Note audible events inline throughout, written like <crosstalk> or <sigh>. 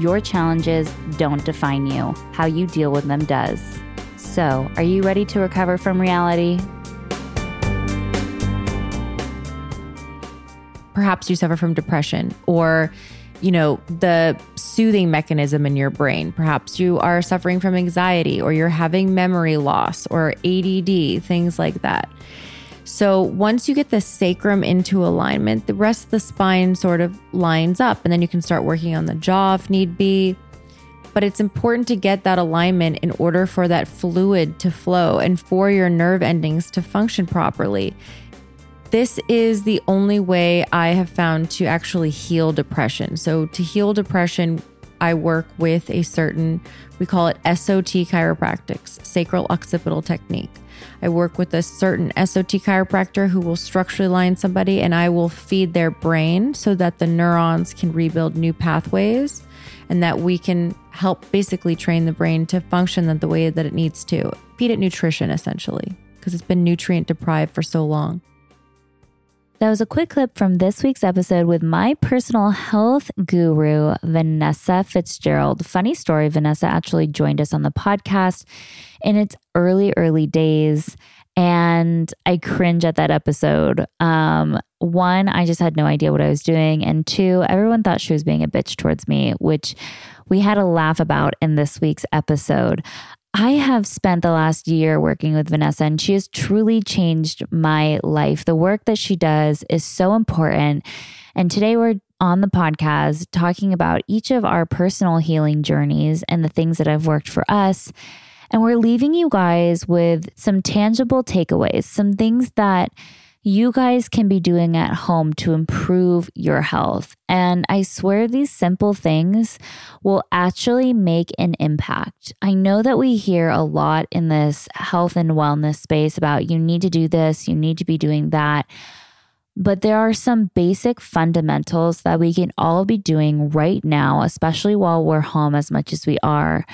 Your challenges don't define you, how you deal with them does. So, are you ready to recover from reality? Perhaps you suffer from depression or you know, the soothing mechanism in your brain. Perhaps you are suffering from anxiety or you're having memory loss or ADD, things like that. So once you get the sacrum into alignment, the rest of the spine sort of lines up, and then you can start working on the jaw if need be. But it's important to get that alignment in order for that fluid to flow and for your nerve endings to function properly. This is the only way I have found to actually heal depression. So, to heal depression, I work with a certain, we call it SOT chiropractics, sacral occipital technique. I work with a certain SOT chiropractor who will structurally line somebody and I will feed their brain so that the neurons can rebuild new pathways and that we can help basically train the brain to function the way that it needs to. Feed it nutrition essentially because it's been nutrient deprived for so long. That was a quick clip from this week's episode with my personal health guru, Vanessa Fitzgerald. Funny story Vanessa actually joined us on the podcast in its early, early days. And I cringe at that episode. Um, one, I just had no idea what I was doing. And two, everyone thought she was being a bitch towards me, which we had a laugh about in this week's episode. I have spent the last year working with Vanessa, and she has truly changed my life. The work that she does is so important. And today we're on the podcast talking about each of our personal healing journeys and the things that have worked for us. And we're leaving you guys with some tangible takeaways, some things that you guys can be doing at home to improve your health. And I swear these simple things will actually make an impact. I know that we hear a lot in this health and wellness space about you need to do this, you need to be doing that. But there are some basic fundamentals that we can all be doing right now, especially while we're home as much as we are,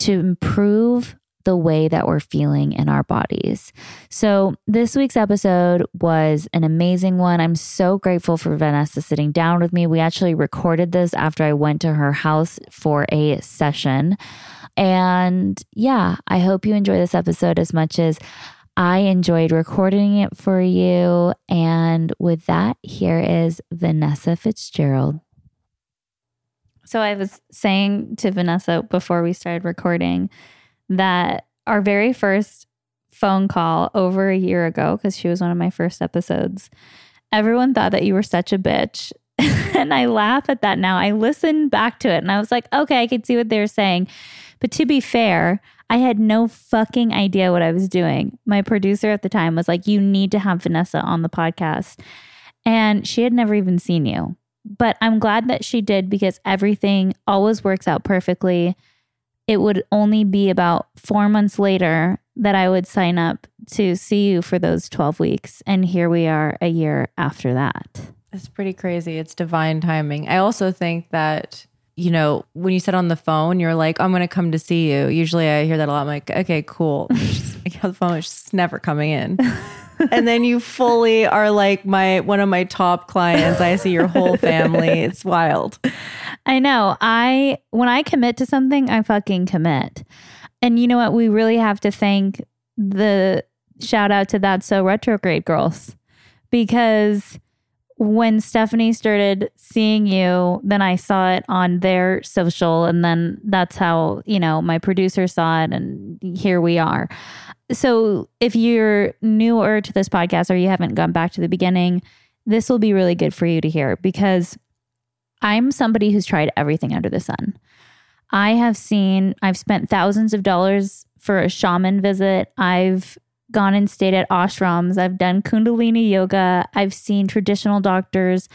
to improve the way that we're feeling in our bodies. So, this week's episode was an amazing one. I'm so grateful for Vanessa sitting down with me. We actually recorded this after I went to her house for a session. And yeah, I hope you enjoy this episode as much as I enjoyed recording it for you. And with that, here is Vanessa Fitzgerald. So, I was saying to Vanessa before we started recording that our very first phone call over a year ago, because she was one of my first episodes, everyone thought that you were such a bitch. <laughs> and I laugh at that now. I listened back to it and I was like, okay, I could see what they were saying. But to be fair, I had no fucking idea what I was doing. My producer at the time was like, you need to have Vanessa on the podcast. And she had never even seen you. But I'm glad that she did because everything always works out perfectly it would only be about four months later that I would sign up to see you for those 12 weeks. And here we are a year after that. It's pretty crazy. It's divine timing. I also think that, you know, when you said on the phone, you're like, I'm going to come to see you. Usually I hear that a lot. I'm like, okay, cool. <laughs> I get <laughs> the phone, it's just never coming in. <laughs> <laughs> and then you fully are like my one of my top clients. I see your whole family. It's wild. I know. I when I commit to something, I fucking commit. And you know what? We really have to thank the shout out to that so retrograde girls because when Stephanie started seeing you, then I saw it on their social. And then that's how, you know, my producer saw it. And here we are. So if you're newer to this podcast or you haven't gone back to the beginning, this will be really good for you to hear because I'm somebody who's tried everything under the sun. I have seen, I've spent thousands of dollars for a shaman visit. I've gone and stayed at ashrams. I've done Kundalini yoga. I've seen traditional doctors.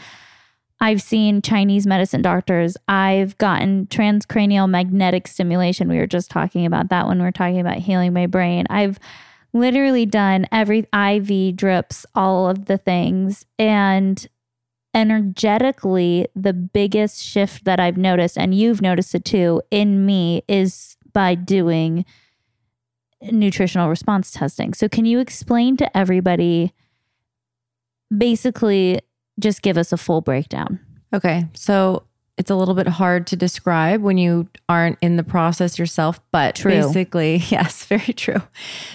I've seen Chinese medicine doctors. I've gotten transcranial magnetic stimulation. We were just talking about that when we are talking about healing my brain. I've literally done every IV drips, all of the things. And energetically, the biggest shift that I've noticed, and you've noticed it too, in me is by doing nutritional response testing. So, can you explain to everybody basically just give us a full breakdown. Okay. So it's a little bit hard to describe when you aren't in the process yourself, but true. basically, <laughs> yes, very true.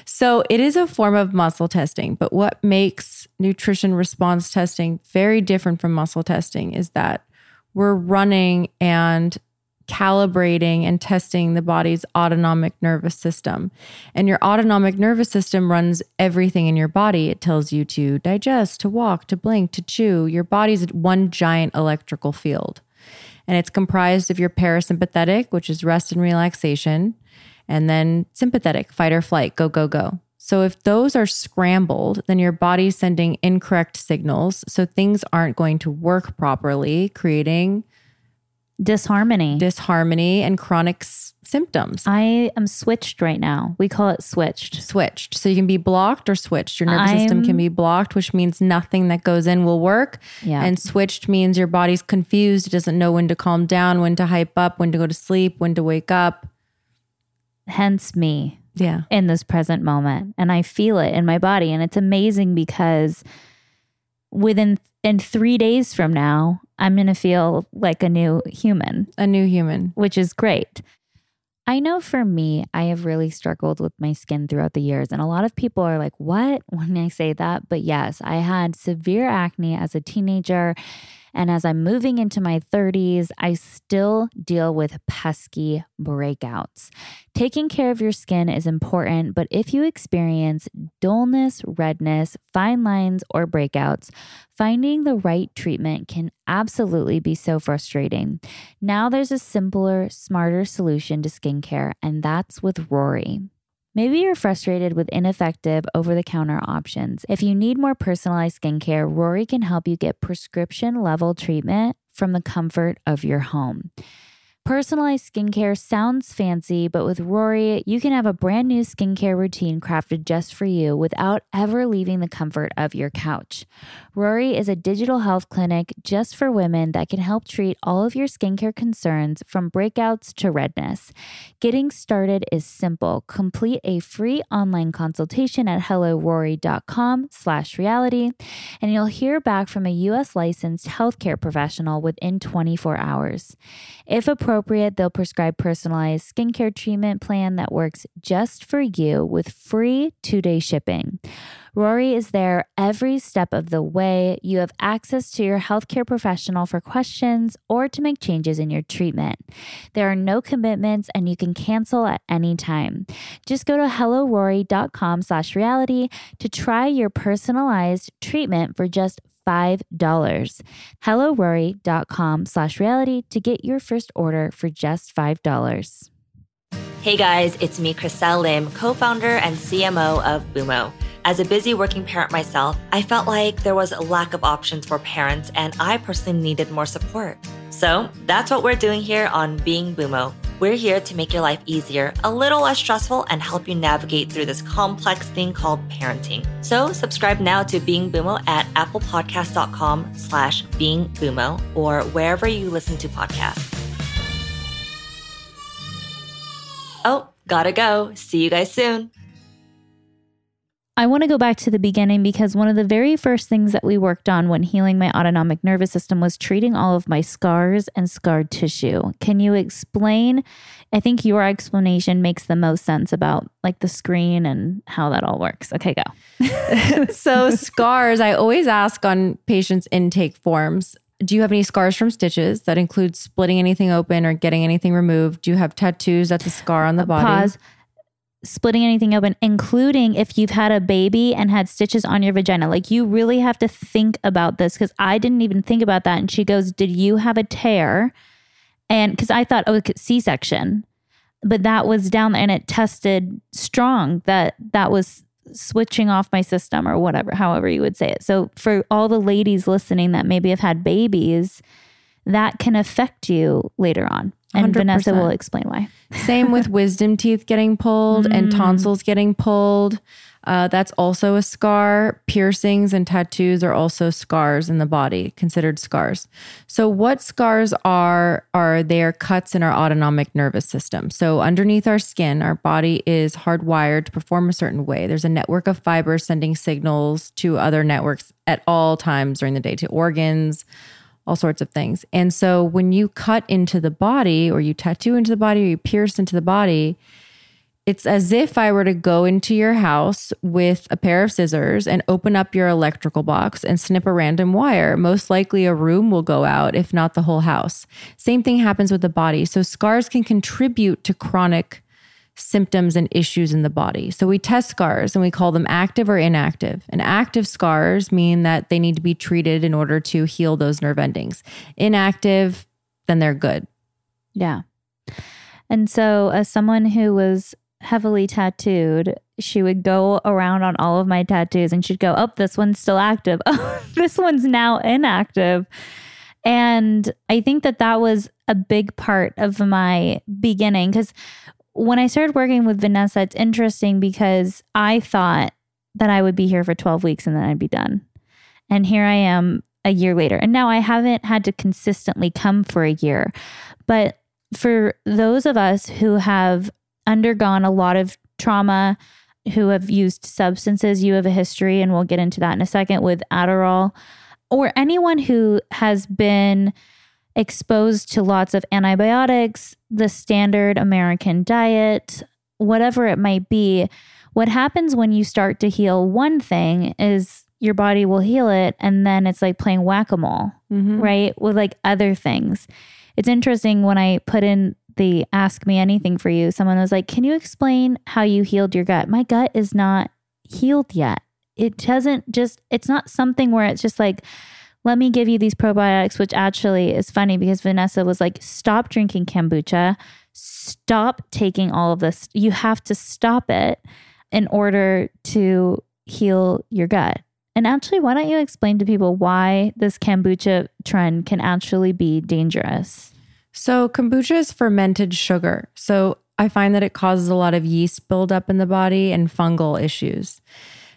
So it is a form of muscle testing, but what makes nutrition response testing very different from muscle testing is that we're running and calibrating and testing the body's autonomic nervous system. And your autonomic nervous system runs everything in your body. It tells you to digest, to walk, to blink, to chew. Your body's one giant electrical field. And it's comprised of your parasympathetic, which is rest and relaxation, and then sympathetic, fight or flight, go, go, go. So if those are scrambled, then your body's sending incorrect signals. So things aren't going to work properly, creating disharmony, disharmony, and chronic s- symptoms. I am switched right now. We call it switched. Switched. So you can be blocked or switched. Your nervous I'm, system can be blocked, which means nothing that goes in will work. Yeah. And switched means your body's confused. It doesn't know when to calm down, when to hype up, when to go to sleep, when to wake up. Hence me. Yeah. In this present moment. And I feel it in my body. And it's amazing because within in three days from now, I'm going to feel like a new human, a new human, which is great. I know for me, I have really struggled with my skin throughout the years. And a lot of people are like, what? <laughs> When I say that. But yes, I had severe acne as a teenager. And as I'm moving into my 30s, I still deal with pesky breakouts. Taking care of your skin is important, but if you experience dullness, redness, fine lines, or breakouts, finding the right treatment can absolutely be so frustrating. Now there's a simpler, smarter solution to skincare, and that's with Rory. Maybe you're frustrated with ineffective over the counter options. If you need more personalized skincare, Rory can help you get prescription level treatment from the comfort of your home. Personalized skincare sounds fancy, but with Rory, you can have a brand new skincare routine crafted just for you without ever leaving the comfort of your couch. Rory is a digital health clinic just for women that can help treat all of your skincare concerns from breakouts to redness. Getting started is simple. Complete a free online consultation at hellorory.com slash reality, and you'll hear back from a U.S. licensed healthcare professional within 24 hours. If appropriate, they'll prescribe personalized skincare treatment plan that works just for you with free two day shipping. Rory is there every step of the way. You have access to your healthcare professional for questions or to make changes in your treatment. There are no commitments and you can cancel at any time. Just go to hellorory.com slash reality to try your personalized treatment for just $5. HelloRory.com slash reality to get your first order for just $5. Hey guys, it's me, Chriselle Lim, co-founder and CMO of Boomo. As a busy working parent myself, I felt like there was a lack of options for parents and I personally needed more support. So that's what we're doing here on Being Boomo. We're here to make your life easier, a little less stressful, and help you navigate through this complex thing called parenting. So subscribe now to Being Boomo at applepodcast.com slash Being or wherever you listen to podcasts. Oh, gotta go. See you guys soon. I want to go back to the beginning because one of the very first things that we worked on when healing my autonomic nervous system was treating all of my scars and scarred tissue. Can you explain? I think your explanation makes the most sense about like the screen and how that all works. Okay, go. <laughs> so, scars, I always ask on patients' intake forms do you have any scars from stitches that include splitting anything open or getting anything removed? Do you have tattoos that's a scar on the body? Pause splitting anything open, including if you've had a baby and had stitches on your vagina. Like you really have to think about this because I didn't even think about that. And she goes, Did you have a tear? And because I thought, oh, C section, but that was down there and it tested strong that that was switching off my system or whatever, however you would say it. So, for all the ladies listening that maybe have had babies, that can affect you later on. And 100%. Vanessa will explain why. Same with <laughs> wisdom teeth getting pulled and tonsils getting pulled. Uh, that's also a scar. Piercings and tattoos are also scars in the body, considered scars. So, what scars are, are they are cuts in our autonomic nervous system. So, underneath our skin, our body is hardwired to perform a certain way. There's a network of fibers sending signals to other networks at all times during the day to organs, all sorts of things. And so when you cut into the body or you tattoo into the body or you pierce into the body, it's as if I were to go into your house with a pair of scissors and open up your electrical box and snip a random wire. Most likely a room will go out, if not the whole house. Same thing happens with the body. So scars can contribute to chronic symptoms and issues in the body. So we test scars and we call them active or inactive. And active scars mean that they need to be treated in order to heal those nerve endings. Inactive, then they're good. Yeah. And so, as someone who was heavily tattooed, she would go around on all of my tattoos and she'd go, Oh, this one's still active. <laughs> Oh, this one's now inactive. And I think that that was a big part of my beginning because when I started working with Vanessa, it's interesting because I thought that I would be here for 12 weeks and then I'd be done. And here I am a year later. And now I haven't had to consistently come for a year. But for those of us who have undergone a lot of trauma, who have used substances, you have a history, and we'll get into that in a second with Adderall, or anyone who has been exposed to lots of antibiotics, the standard American diet, whatever it might be, what happens when you start to heal one thing is your body will heal it. And then it's like playing whack a mole, mm-hmm. right? With like other things. It's interesting when I put in the ask me anything for you, someone was like, Can you explain how you healed your gut? My gut is not healed yet. It doesn't just, it's not something where it's just like, let me give you these probiotics, which actually is funny because Vanessa was like, stop drinking kombucha, stop taking all of this. You have to stop it in order to heal your gut. And actually, why don't you explain to people why this kombucha trend can actually be dangerous? So, kombucha is fermented sugar. So, I find that it causes a lot of yeast buildup in the body and fungal issues.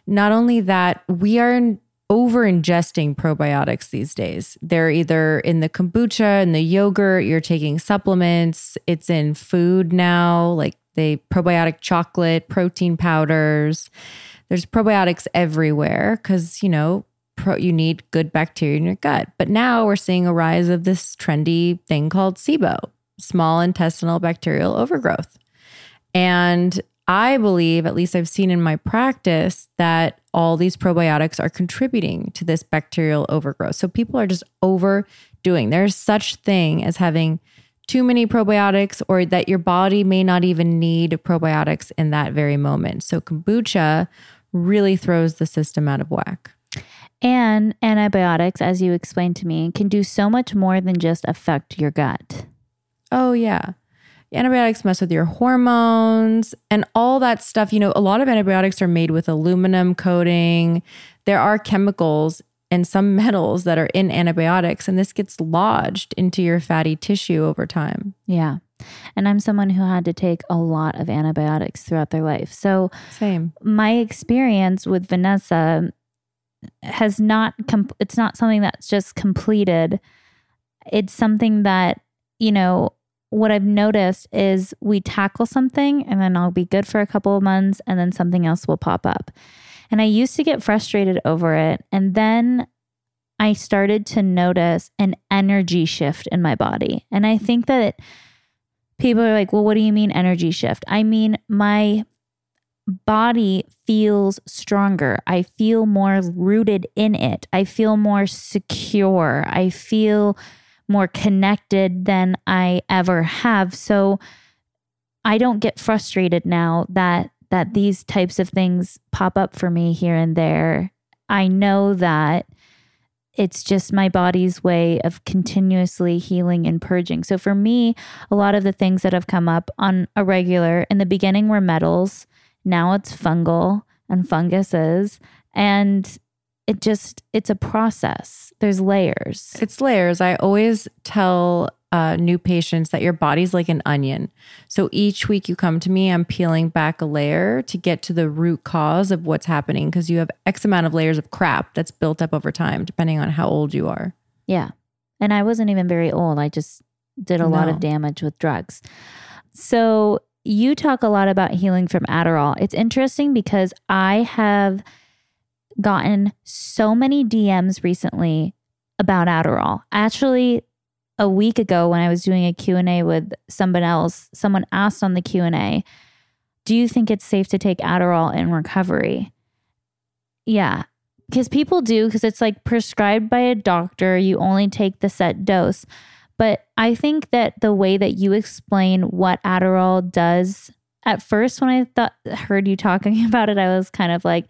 Not only that, we are over ingesting probiotics these days. They're either in the kombucha, and the yogurt, you're taking supplements, it's in food now, like the probiotic chocolate, protein powders. There's probiotics everywhere because, you know, pro, you need good bacteria in your gut. But now we're seeing a rise of this trendy thing called SIBO, small intestinal bacterial overgrowth. And I believe, at least I've seen in my practice, that all these probiotics are contributing to this bacterial overgrowth. So people are just overdoing. There's such thing as having too many probiotics or that your body may not even need probiotics in that very moment. So kombucha really throws the system out of whack. And antibiotics, as you explained to me, can do so much more than just affect your gut. Oh, yeah. Antibiotics mess with your hormones and all that stuff. You know, a lot of antibiotics are made with aluminum coating. There are chemicals and some <laughs> metals that are in antibiotics, and this gets lodged into your fatty tissue over time. Yeah. And I'm someone who had to take a lot of antibiotics throughout their life. So, Same. my experience with Vanessa has not com- it's not something that's just completed it's something that you know what i've noticed is we tackle something and then i'll be good for a couple of months and then something else will pop up and i used to get frustrated over it and then i started to notice an energy shift in my body and i think that people are like well what do you mean energy shift i mean my body feels stronger. I feel more rooted in it. I feel more secure. I feel more connected than I ever have. So I don't get frustrated now that that these types of things pop up for me here and there. I know that it's just my body's way of continuously healing and purging. So for me, a lot of the things that have come up on a regular in the beginning were metals now it's fungal. and funguses. And it just, it's a process. There's layers. It's layers. I always tell uh, new patients that your body's like an onion. So each week you come to me, I'm peeling back a layer to get to the root cause of what's happening because you have X amount of layers of crap that's built up over time, depending on how old you are. Yeah. And I wasn't even very old. I just did a lot of damage with drugs. So you talk a lot about healing from Adderall. It's interesting because I have gotten so many DMs recently about Adderall. Actually, a week ago when I was doing a Q&A with someone else, someone asked on the Q&A, "Do you think it's safe to take Adderall in recovery?" Yeah, because people do because it's like prescribed by a doctor you only take the set dose but i think that the way that you explain what adderall does at first when i thought heard you talking <laughs> about it i was kind of like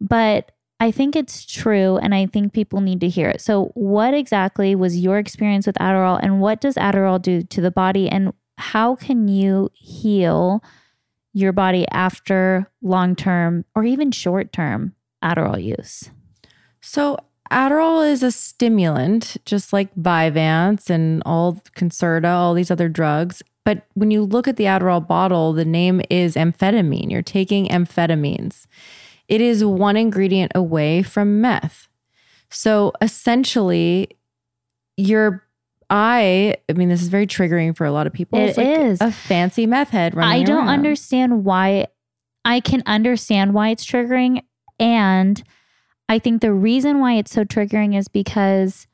but i think it's true and i think people need to hear it so what exactly was your experience with adderall and what does adderall do to the body and how can you heal your body after long term or even short term Adderall use. So Adderall is a stimulant, just like Vyvanse and all Concerta, all these other drugs. But when you look at the Adderall bottle, the name is amphetamine. You're taking amphetamines. It is one ingredient away from meth. So essentially, your I, I mean, this is very triggering for a lot of people. It it's like is. a fancy meth head running I don't around. understand why. I can understand why it's triggering. And I think the reason why it's so triggering is because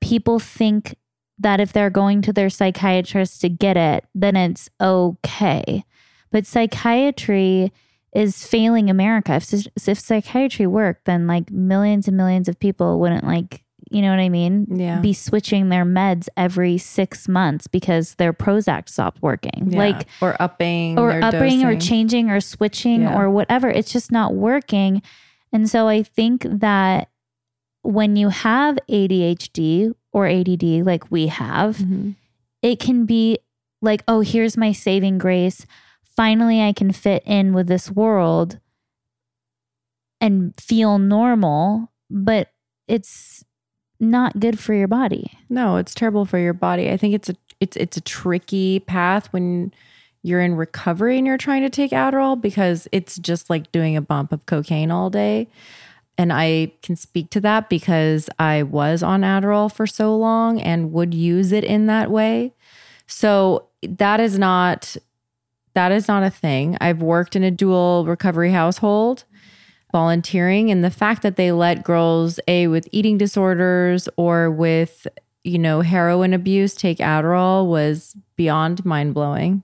people think that if they're going to their psychiatrist to get it, then it's okay. But psychiatry is failing America. If, if psychiatry worked, then like millions and millions of people wouldn't like, you know what I mean? Yeah. Be switching their meds every six months because their Prozac stopped working. Yeah. Like, or upping or their upping or changing or switching Yeah. or whatever. It's just not working. And so I think that when you have ADHD or ADD, like we have, Mhm. it can be like, oh, here's my saving grace. Finally, I can fit in with this world and feel normal, but it's not good for your body. No, it's terrible for your body. I think it's a it's it's a tricky path when you're in recovery and you're trying to take Adderall because it's just like doing a bump of cocaine all day. And I can speak to that because I was on Adderall for so long and would use it in that way. So that is not that is not a thing. I've worked in a dual recovery household volunteering and the fact that they let girls a with eating disorders or with you know heroin abuse take Adderall was beyond mind-blowing.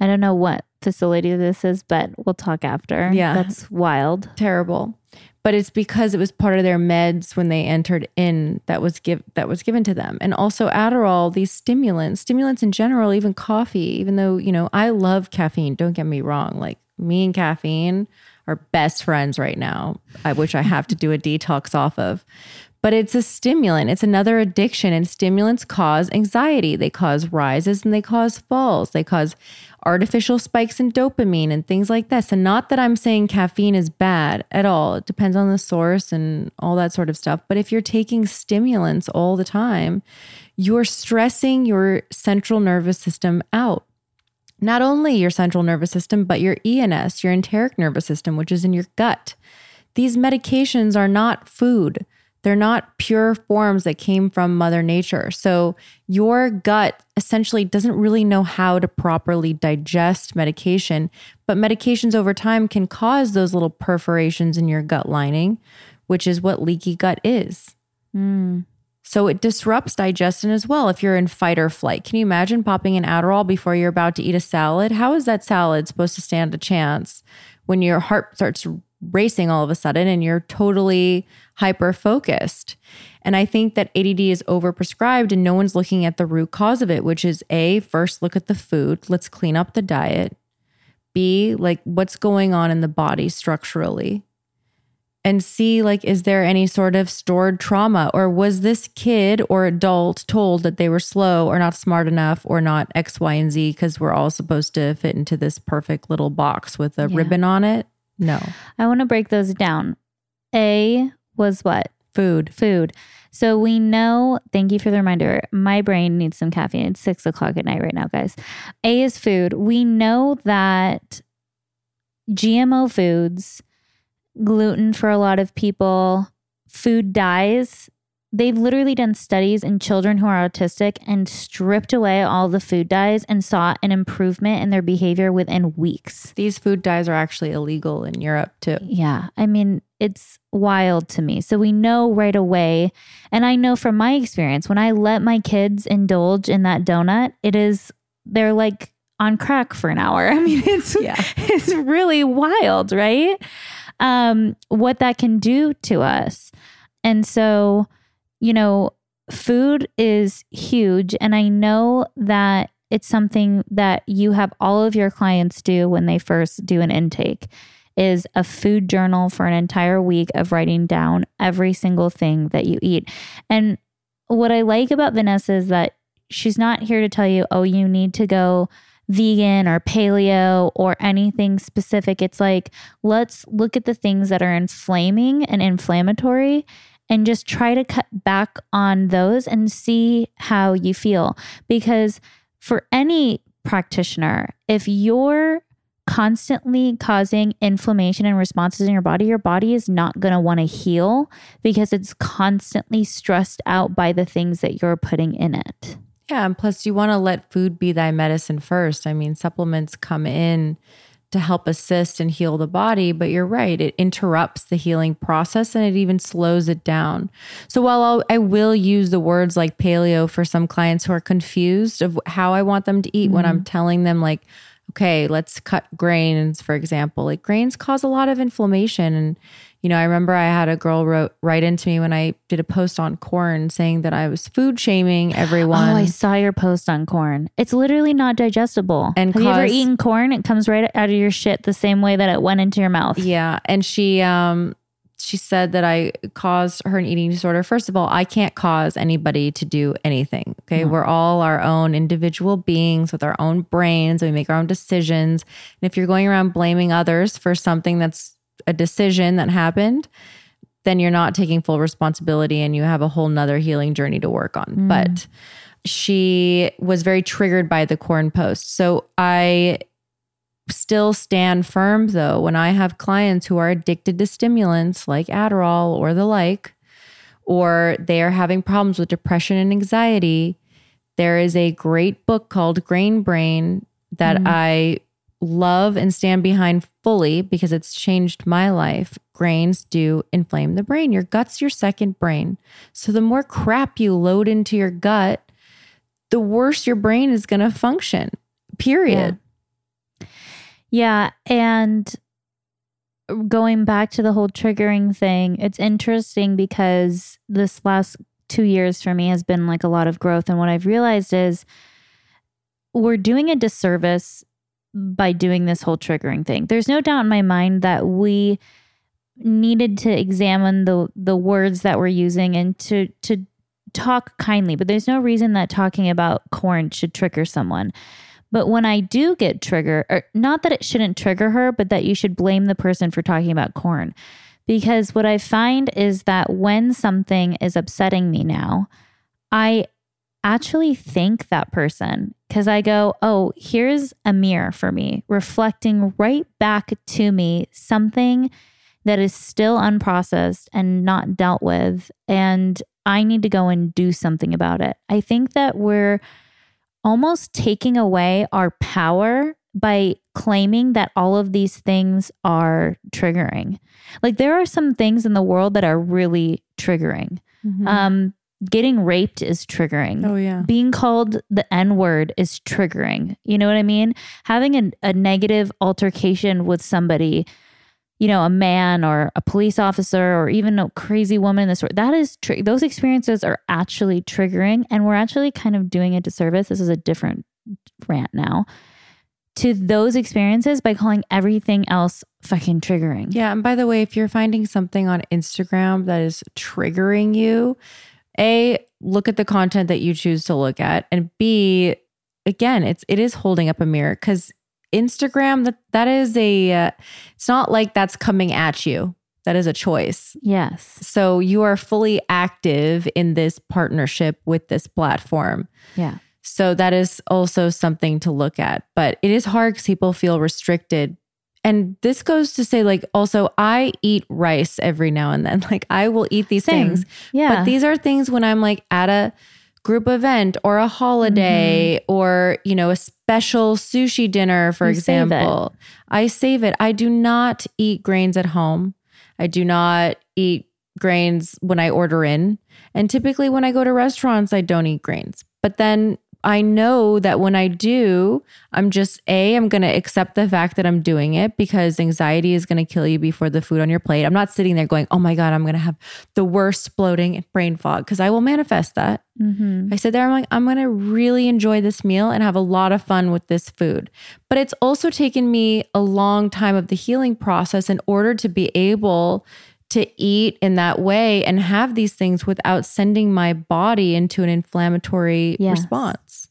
I don't know what facility this is, but we'll talk after. Yeah. That's wild. Terrible. But it's because it was part of their meds when they entered in that was give that was given to them. And also Adderall, these stimulants, stimulants in general, even coffee, even though, you know, I love caffeine, don't get me wrong. Like me and caffeine are best friends right now, which I have to do a detox off of. But it's a stimulant. It's another addiction. And stimulants cause anxiety. They cause rises and they cause falls. They cause artificial spikes in dopamine and things like this. And not that I'm saying caffeine is bad at all. It depends on the source and all that sort of stuff. But if you're taking stimulants all the time, you're stressing your central nervous system out not only your central nervous system, but your ENS, your enteric nervous system, which is in your gut. These medications are not food. They're not pure forms that came from Mother Nature. So your gut essentially doesn't really know how to properly digest medication, but medications over time can cause those little perforations in your gut lining, which is what leaky gut is. Mm. So it disrupts digestion as well if you're in fight or flight. Can you imagine popping an Adderall before you're about to eat a salad? How is that salad supposed to stand a chance when your heart starts racing all of a sudden and you're totally hyper focused? And I think that ADD is overprescribed and no one's looking at the root cause of it, which is A, first look at the food. Let's clean up the diet. B, like what's going on in the body structurally and see like is there any sort of stored trauma or was this kid or adult told that they were slow or not smart enough or not x y and z because we're all supposed to fit into this perfect little box with a Yeah. ribbon on it No. I want to break those down. A was what? Food. Food. So we know, thank you for the reminder. My brain needs some caffeine. It's six o'clock at night right now, guys. A is food. We know that GMO foods, gluten for a lot of people, food dyes. They've literally done studies in children who are autistic and stripped away all the food dyes and saw an improvement in their behavior within weeks. These food dyes are actually illegal in Europe too. Yeah. I mean, it's wild to me. So we know right away. And I know from my experience, when I let my kids indulge in that donut, it is, they're like on crack for an hour. <laughs> I mean, it's, Yeah. it's really wild, right? Um, what that can do to us. And so, you know, food is huge. And I know that it's something that you have all of your clients do when they first do an intake is a food journal for an entire week of writing down every single thing that you eat. And what I like about Vanessa is that she's not here to tell you, oh, you need to go vegan or paleo or anything specific. It's like, let's look at the things that are inflaming and inflammatory and just try to cut back on those and see how you feel. Because for any practitioner, if you're constantly causing inflammation and responses in your body, your body is not going to want to heal because it's constantly stressed out by the things that you're putting in it. Yeah. And plus, you want to let food be thy medicine first. I mean, supplements come in to help assist and heal the body, but you're right. It interrupts the healing process and it even slows it down. So while I'll, I will use the words like paleo for some clients who are confused of how I want them to eat when I'm mm-hmm. telling them, like, okay, let's cut grains, for example. Like grains cause a lot of inflammation. And, you know, I remember I had a girl wrote right into me when I did a post on corn saying that I was food shaming everyone. <gasps> Oh, I saw your post on corn. It's literally not digestible. And have you ever eaten corn? It comes right out of your shit the same way that it went into your mouth. Yeah, and she um she said that I caused her an eating disorder. First of all, I can't cause anybody to do anything. Okay, we're all our own individual beings with our own brains. And we make our own decisions. And if you're going around blaming others for something that's a decision that happened, then you're not taking full responsibility, and you have a whole nother healing journey to work on. Mm. But she was very triggered by the corn post. So I still stand firm though when I have clients who are addicted to stimulants like Adderall or the like, or they are having problems with depression and anxiety. There is a great book called Grain Brain that mm. I love and stand behind fully because it's changed my life. Grains do inflame the brain. Your gut's your second brain. So the more crap you load into your gut, the worse your brain is going to function. Period. Yeah. And going back to the whole triggering thing, it's interesting because this last two years for me has been like a lot of growth. And what I've realized is we're doing a disservice by doing this whole triggering thing. There's no doubt in my mind that we needed to examine the the words that we're using and to to talk kindly, but there's no reason that talking about corn should trigger someone. But when I do get triggered, or not that it shouldn't trigger her, but that you should blame the person for talking about corn. Because what I find is that when something is upsetting me now, I actually thank that person because I go, oh, here's a mirror for me, reflecting right back to me something that is still unprocessed and not dealt with. And I need to go and do something about it. I think that we're almost taking away our power by claiming that all of these things are triggering. Like there are some things in the world that are really triggering. Um, getting raped is triggering. Oh, yeah. Being called the N word is triggering. You know what I mean? Having a, a negative altercation with somebody, you know, a man or a police officer or even a crazy woman in this that is, tri- those experiences are actually triggering. And we're actually kind of doing a disservice. This is a different rant now to those experiences by calling everything else fucking triggering. Yeah. And by the way, if you're finding something on Instagram that is triggering you, A, look at the content that you choose to look at. And B, again, it's it is holding up a mirror because Instagram, that that is a uh, it's not like that's coming at you. That is a choice. Yes. So you are fully active in this partnership with this platform. Yeah. So that is also something to look at. But it is hard because people feel restricted. And this goes to say, like, also, I eat rice every now and then. <laughs> Like, I will eat these Same. things. Yeah. But these are things when I'm like at a group event or a holiday Mm-hmm. or, you know, a special sushi dinner, for You save example. I save it. I do not eat grains at home. I do not eat grains when I order in. And typically when I go to restaurants, I don't eat grains. But then I know that when I do, I'm just A, I'm going to accept the fact that I'm doing it because anxiety is going to kill you before the food on your plate. I'm not sitting there going, oh my God, I'm going to have the worst bloating and brain fog because I will manifest that. Mm-hmm. I sit there, I'm like, I'm going to really enjoy this meal and have a lot of fun with this food. But it's also taken me a long time of the healing process in order to be able to eat in that way and have these things without sending my body into an inflammatory Yes. response.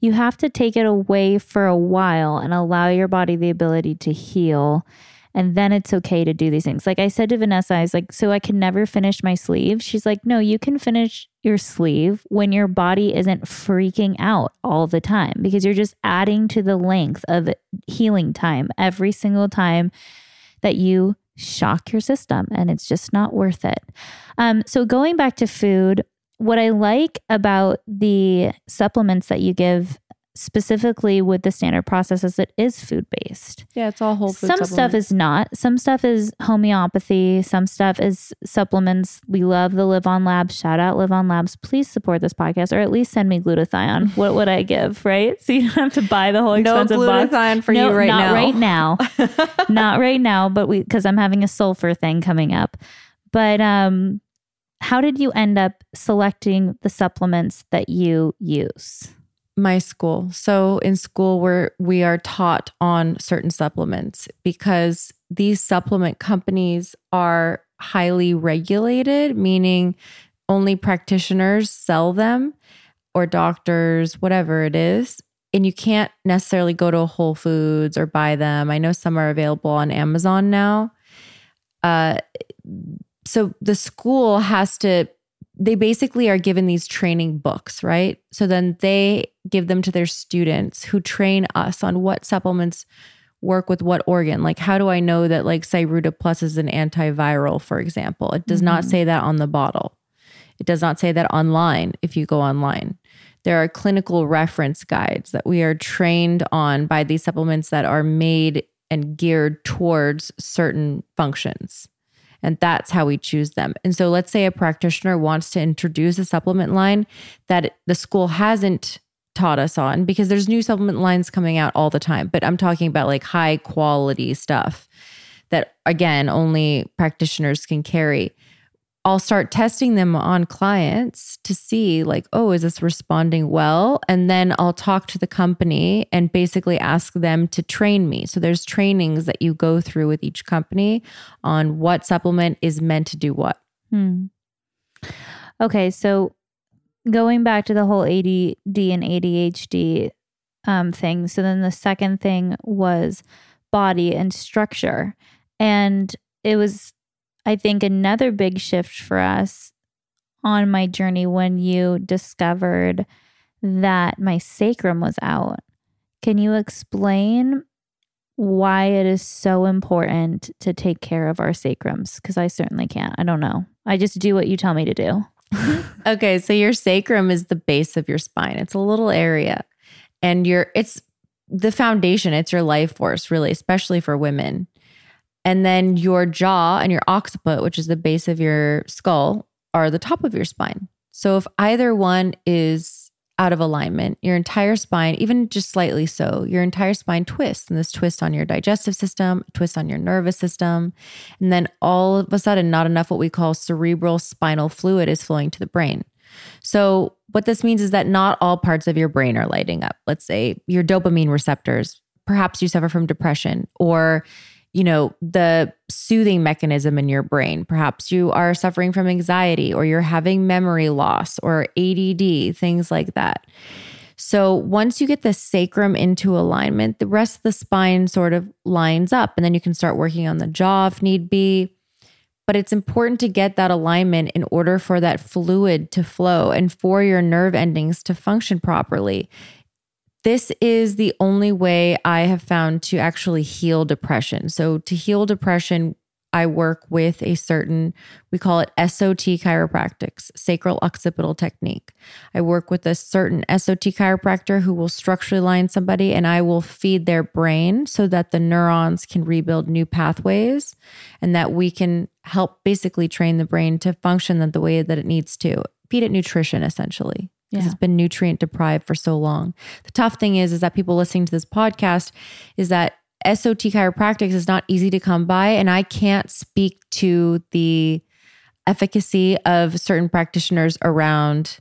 You have to take it away for a while and allow your body the ability to heal. And then it's okay to do these things. Like I said to Vanessa, I was like, so I can never finish my sleeve. She's like, no, you can finish your sleeve when your body isn't freaking out all the time because you're just adding to the length of healing time every single time that you shock your system and it's just not worth it. Um, so going back to food, what I like about the supplements that you give specifically with the standard process is it is food based. Yeah, it's all whole food. Some stuff is not. Some stuff is homeopathy. Some stuff is supplements. We love the LivOn Labs. Shout out LivOn Labs. Please support this podcast or at least send me glutathione. <laughs> what would I give, right? So you don't have to buy the whole no expensive box. glutathione for no, you right now. not now. right now. <laughs> not right now, but we because I'm having a sulfur thing coming up. But um how did you end up selecting the supplements that you use? My school. So in school where we are taught on certain supplements because these supplement companies are highly regulated, meaning only practitioners sell them or doctors, whatever it is. And you can't necessarily go to Whole Foods or buy them. I know some are available on Amazon now. Uh, so the school has to they basically are given these training books, right? So then they give them to their students who train us on what supplements work with what organ. Like, how do I know that like Cyruta Plus is an antiviral, for example? It does not mm-hmm. say that on the bottle. It does not say that online if you go online. There are clinical reference guides that we are trained on by these supplements that are made and geared towards certain functions. And that's how we choose them. And so let's say a practitioner wants to introduce a supplement line that the school hasn't taught us on because there's new supplement lines coming out all the time. But I'm talking about like high quality stuff that, again, only practitioners can carry. I'll start testing them on clients to see, like, oh, is this responding well? And then I'll talk to the company and basically ask them to train me. So there's trainings that you go through with each company on what supplement is meant to do what. Hmm. Okay, so going back to the whole ADD and ADHD um, thing. So then the second thing was body and structure. And it was, I think, another big shift for us on my journey when you discovered that my sacrum was out. Can you explain why it is so important to take care of our sacrums? Because I certainly can't. I don't know. I just do what you tell me to do. <laughs> Okay, so your sacrum is the base of your spine. It's a little area. And your it's the foundation, it's your life force, really, especially for women. And then your jaw and your occiput, which is the base of your skull, are the top of your spine. So if either one is out of alignment, your entire spine, even just slightly so, your entire spine twists. And this twist on your digestive system, twist on your nervous system. And then all of a sudden, not enough what we call cerebral spinal fluid is flowing to the brain. So, what this means is that not all parts of your brain are lighting up. Let's say your dopamine receptors, perhaps you suffer from depression or you know, the soothing mechanism in your brain. Perhaps you are suffering from anxiety or you're having memory loss or ADD, things like that. So once you get the sacrum into alignment, the rest of the spine sort of lines up, and then you can start working on the jaw if need be. But it's important to get that alignment in order for that fluid to flow and for your nerve endings to function properly. This is the only way I have found to actually heal depression. So, to heal depression, I work with a certain, we call it SOT chiropractics, sacral occipital technique. I work with a certain SOT chiropractor who will structurally line somebody and I will feed their brain so that the neurons can rebuild new pathways and that we can help basically train the brain to function the way that it needs to. Feed it nutrition essentially. Because Yeah. it's been nutrient deprived for so long. The tough thing is, is that people listening to this podcast is that SOT chiropractics is not easy to come by, and I can't speak to the efficacy of certain practitioners around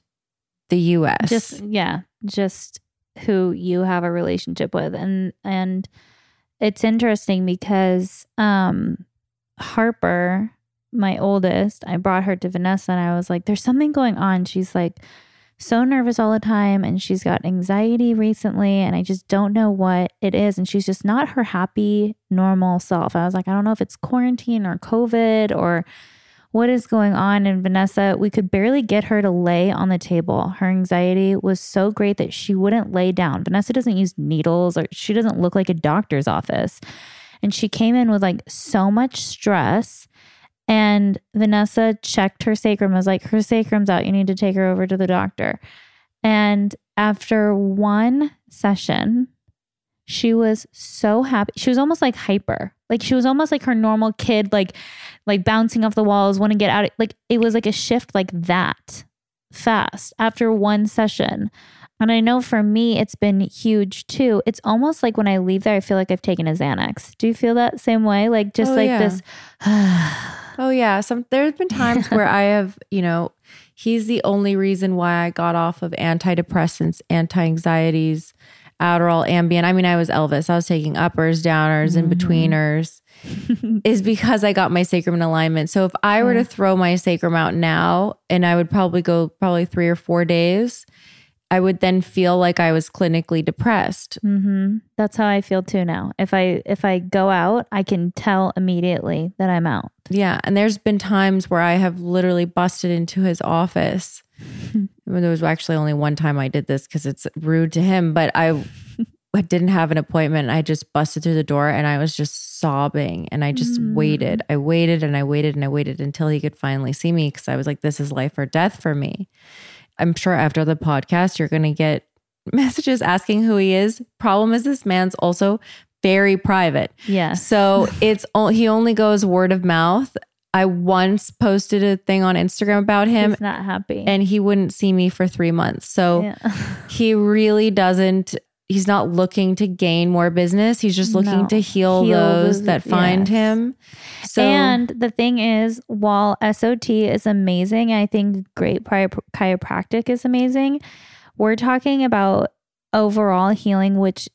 the US. just yeah just who you have a relationship with and and it's interesting because um harper my oldest i brought her to vanessa and i was like there's something going on she's like so nervous all the time and she's got anxiety recently and i just don't know what it is and she's just not her happy normal self i was like i don't know if it's quarantine or covid or what is going on? And Vanessa, we could barely get her to lay on the table. Her anxiety was so great that she wouldn't lay down. Vanessa doesn't use needles or she doesn't look like a doctor's office. And she came in with like so much stress. And Vanessa checked her sacrum, was like, her sacrum's out. You need to take her over to the doctor. And after one session, she was so happy. She was almost like hyper. Like she was almost like her normal kid, like like bouncing off the walls, want to get out. Like it was like a shift like that fast after one session. And I know for me, it's been huge too. It's almost like when I leave there, I feel like I've taken a Xanax. Do you feel that same way? Like just Oh, like yeah. this. <sighs> <sighs> Oh yeah, some there's been times <laughs> where I have, you know, he's the only reason why I got off of antidepressants, anti-anxieties, Adderall, Ambien. I mean, I was Elvis. I was taking uppers, downers, in mm-hmm. betweeners. <laughs> is because I got my sacrum in alignment. So if I were to throw my sacrum out now and I would probably go probably 3 or 4 days, I would then feel like I was clinically depressed. hmm That's how I feel too now. If I if I go out, I can tell immediately that I'm out. Yeah. And there's been times where I have literally busted into his office. <laughs> There was actually only one time I did this because it's rude to him, but I, I didn't have an appointment. I just busted through the door and I was just sobbing and I just waited. I waited and I waited and I waited until he could finally see me because I was like, this is life or death for me. I'm sure after the podcast, you're going to get <laughs> messages asking who he is. Problem is, this man's also very private. Yeah. So <laughs> it's he only goes word of mouth. I once posted a thing on Instagram about him He's not happy. and he wouldn't see me for 3 months. So Yeah. <laughs> he really doesn't he's not looking to gain more business. He's just looking No. to heal, Heal those those- that find yes. him. So and the thing is, while SOT is amazing, I think great chiropractic is amazing. We're talking about overall healing, which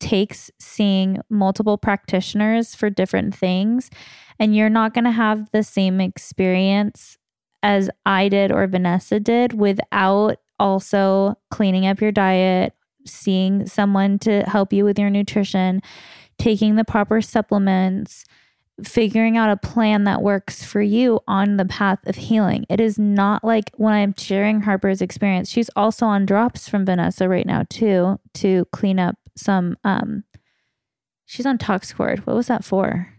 takes seeing multiple practitioners for different things. And you're not going to have the same experience as I did or Vanessa did without also cleaning up your diet, seeing someone to help you with your nutrition, taking the proper supplements, figuring out a plan that works for you on the path of healing. It is not like when I'm sharing Harper's experience. She's also on drops from Vanessa right now too to clean up some um she's on Toxcord. What was that for?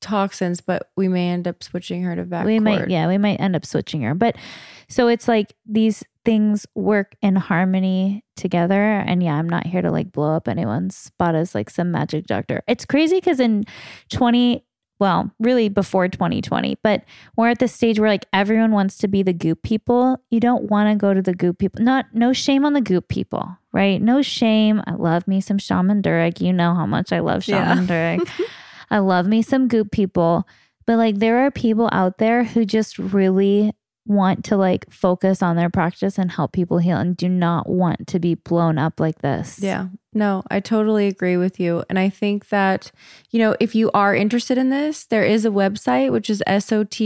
toxins, but we may end up switching her to back. we might yeah, we might end up switching her. But so it's like these things work in harmony together and yeah, I'm not here to like blow up anyone's spot as like some magic doctor. It's crazy cuz in 20 well, really before 2020, but we're at the stage where like everyone wants to be the goop people. You don't want to go to the goop people. Not no shame on the goop people, right? No shame. I love me some Shaman Durek. You know how much I love Shaman Durek. <laughs> I love me some goop people. But like there are people out there who just really want to like focus on their practice and help people heal and do not want to be blown up like this. Yeah. No, I totally agree with you. And I think that, you know, if you are interested in this, there is a website which is SOT,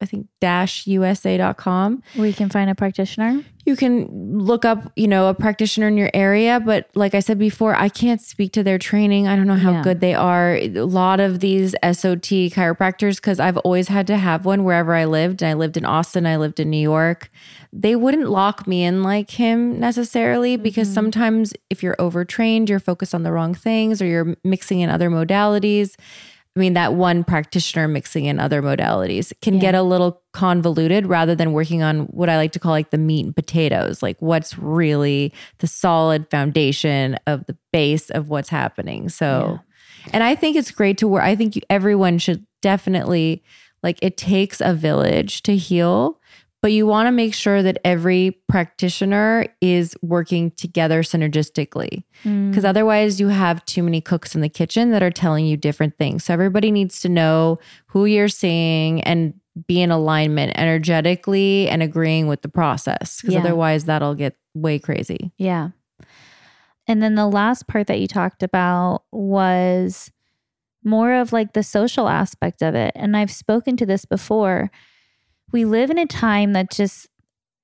I think dash USA.com. We can find a practitioner. You can look up, you know, a practitioner in your area. But like I said before, I can't speak to their training. I don't know how Yeah. good they are. A lot of these SOT chiropractors, because I've always had to have one wherever I lived. And I lived in Austin, I lived in New York. They wouldn't lock me in like him necessarily because mm-hmm. sometimes if you're overtrained, you're focused on the wrong things or you're mixing in other modalities. I mean, that one practitioner mixing in other modalities can get a little convoluted rather than working on what I like to call like the meat and potatoes, like what's really the solid foundation of the base of what's happening. So, and I think it's great to work. I think you, everyone should definitely like it takes a village to heal, but you want to make sure that every practitioner is working together synergistically mm. because otherwise you have too many cooks in the kitchen that are telling you different things. So everybody needs to know who you're seeing and be in alignment energetically and agreeing with the process because Yeah. otherwise that'll get way crazy. Yeah. And then the last part that you talked about was more of like the social aspect of it. And I've spoken to this before. We live in a time that just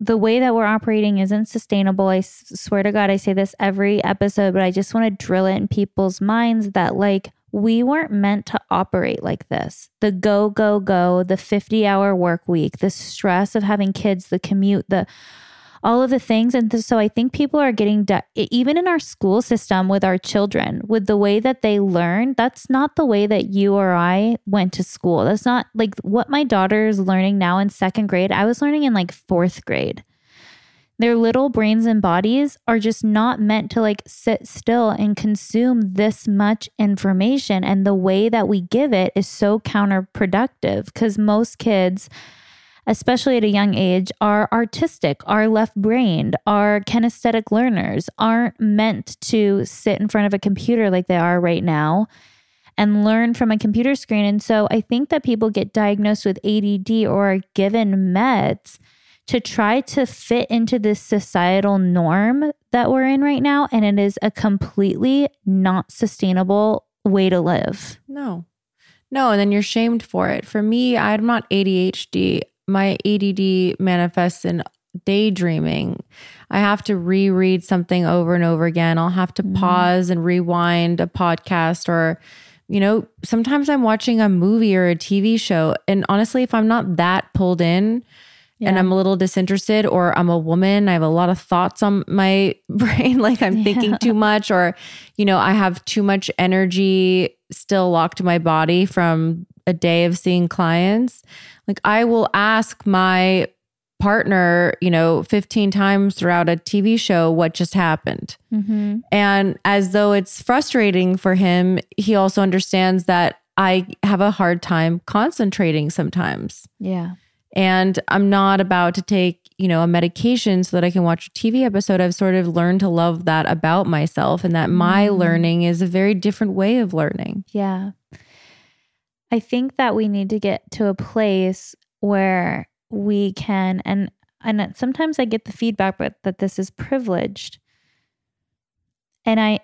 the way that we're operating isn't sustainable. I s- swear to God, I say this every episode, but I just want to drill it in people's minds that like we weren't meant to operate like this. The go, go, go, the 50 hour work week, the stress of having kids, the commute, the all of the things. And th- so I think people are getting, di- e, even in our school system with our children, with the way that they learn, that's not the way that you or I went to school. That's not like what my daughter is learning now in second grade. I was learning in like fourth grade. Their little brains and bodies are just not meant to like sit still and consume this much information. And the way that we give it is so counterproductive because most kids, especially at a young age, are artistic, are left brained, are kinesthetic learners, aren't meant to sit in front of a computer like they are right now and learn from a computer screen. And so I think that people get diagnosed with ADD or are given meds to try to fit into this societal norm that we're in right now. And it is a completely not sustainable way to live. No. No, and then you're shamed for it. For me, I'm not ADHD. My ADD manifests in daydreaming. I have to reread something over and over again. I'll have to mm-hmm. pause and rewind a podcast or you know, sometimes I'm watching a movie or a TV show and honestly, if I'm not that pulled in, and I'm a little disinterested, or I'm a woman, I have a lot of thoughts on my <laughs> brain, like I'm thinking too much, or, you know, I have too much energy still locked to my body from a day of seeing clients. Like I will ask my partner, you know, 15 times throughout a TV show what just happened. Mm-hmm. And as though it's frustrating for him, he also understands that I have a hard time concentrating sometimes Yeah. and I'm not about to take, you know, a medication so that I can watch a TV episode. I've sort of learned to love that about myself and that my learning is a very different way of learning. Yeah. I think that we need to get to a place where we can and and sometimes I get the feedback but that this is privileged. And I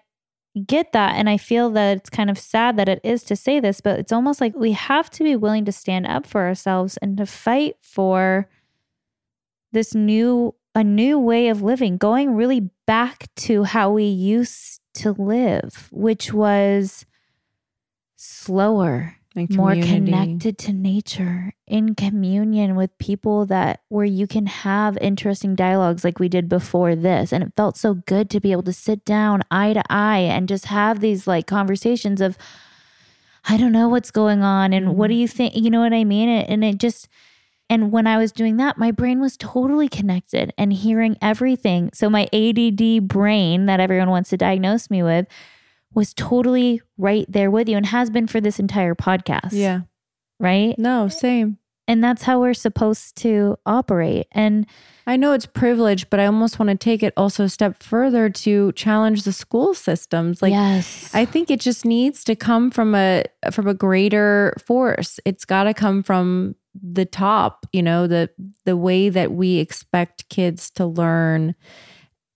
get that and I feel that it's kind of sad that it is to say this, but it's almost like we have to be willing to stand up for ourselves and to fight for this new a new way of living, going really back to how we used to live, which was slower, more connected to nature, in communion with people that where you can have interesting dialogues like we did before this. And it felt so good to be able to sit down eye to eye and just have these like conversations of, I don't know what's going on. And what do mm-hmm. you think? You know what I mean? And, and it just, and when I was doing that, my brain was totally connected and hearing everything. So my ADD brain that everyone wants to diagnose me with was totally right there with you and has been for this entire podcast. Yeah. Right. No, same. And that's how we're supposed to operate. And I know it's privilege, but I almost want to take it also a step further to challenge the school systems. Like yes, I think it just needs to come from a from a greater force. It's got to come from the top, you know, the the way that we expect kids to learn.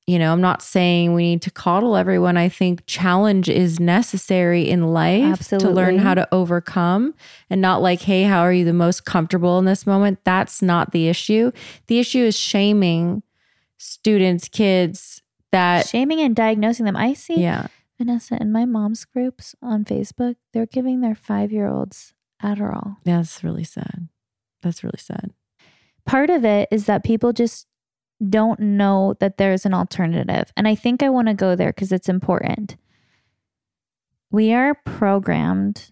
You know, I'm not saying we need to coddle everyone. I think challenge is necessary in life to learn how to overcome and not like, hey, how are you the most comfortable in this moment? That's not the issue. The issue is shaming students, kids that, Shaming and diagnosing them. I see yeah, Vanessa in my mom's groups on Facebook, they're giving their five year olds Adderall. that's really sad. That's really sad. Part of it is that people just don't know that there's an alternative. And I think I want to go there because it's important. We are programmed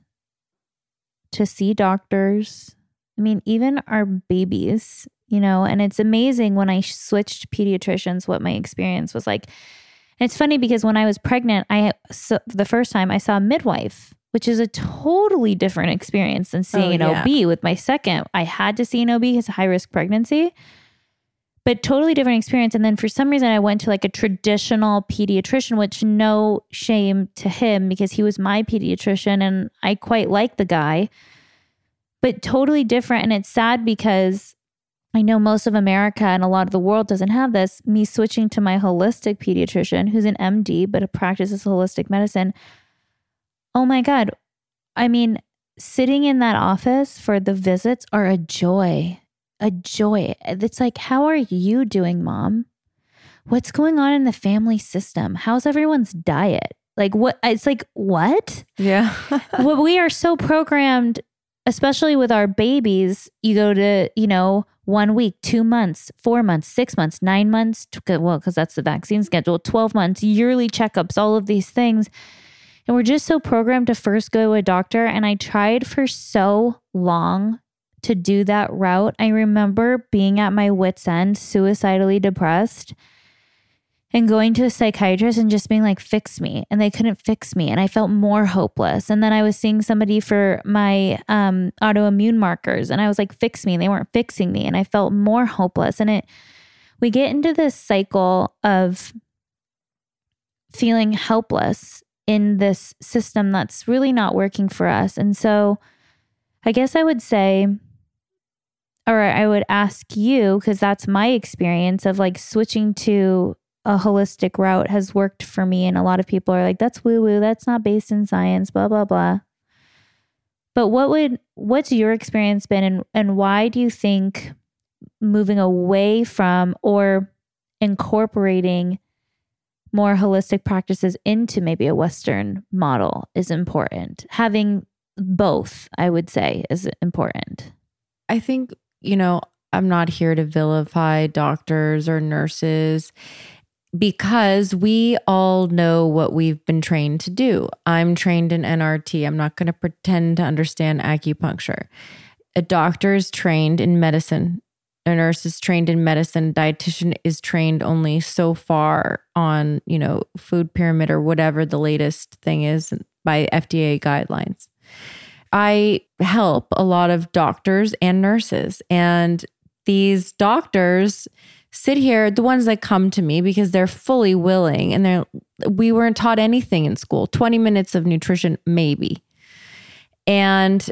to see doctors. I mean, even our babies, you know, and it's amazing when I switched pediatricians what my experience was like. And it's funny because when I was pregnant, I so the first time I saw a midwife, which is a totally different experience than oh, seeing Oh, an yeah. OB with my second. I had to see an OB because high risk pregnancy, but totally different experience. And then for some reason, I went to like a traditional pediatrician, which no shame to him because he was my pediatrician and I quite like the guy, but totally different. And it's sad because I know most of America and a lot of the world doesn't have this. Me switching to my holistic pediatrician, who's an MD, but practices holistic medicine. Oh my God. I mean, sitting in that office for the visits are a joy, a joy. It's like, how are you doing, mom? What's going on in the family system? How's everyone's diet? Like, what? It's like, what? Yeah. <laughs> well, we are so programmed, especially with our babies. You go to, you know, one week, two months, four months, six months, nine months. Well, because that's the vaccine schedule, 12 months, yearly checkups, all of these things. And we're just so programmed to first go to a doctor. And I tried for so long to do that route. I remember being at my wits' end, suicidally depressed and going to a psychiatrist and just being like, fix me. And they couldn't fix me. And I felt more hopeless. And then I was seeing somebody for my um, autoimmune markers and I was like, fix me. And they weren't fixing me. And I felt more hopeless. And it, we get into this cycle of feeling helpless in this system that's really not working for us. And so I guess I would say, or I would ask you, because that's my experience of like switching to a holistic route has worked for me. And a lot of people are like, that's woo woo, that's not based in science, blah, blah, blah. But what would, what's your experience been and, and why do you think moving away from or incorporating more holistic practices into maybe a Western model is important? Having both, I would say, is important. I think, you know, I'm not here to vilify doctors or nurses because we all know what we've been trained to do. I'm trained in NRT. I'm not going to pretend to understand acupuncture. A doctor is trained in medicine. A nurse is trained in medicine. A dietitian is trained only so far on, you know, food pyramid or whatever the latest thing is by FDA guidelines. I help a lot of doctors and nurses. And these doctors sit here, the ones that come to me because they're fully willing and they're we weren't taught anything in school. 20 minutes of nutrition, maybe. And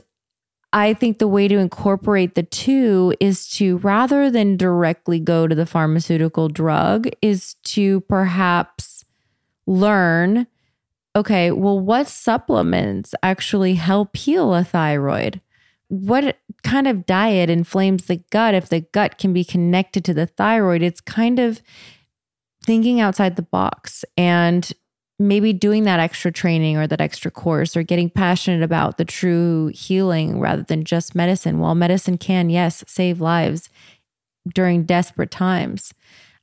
I think the way to incorporate the two is to rather than directly go to the pharmaceutical drug, is to perhaps learn okay, well, what supplements actually help heal a thyroid? What kind of diet inflames the gut? If the gut can be connected to the thyroid, it's kind of thinking outside the box and maybe doing that extra training or that extra course or getting passionate about the true healing rather than just medicine. While medicine can, yes, save lives during desperate times.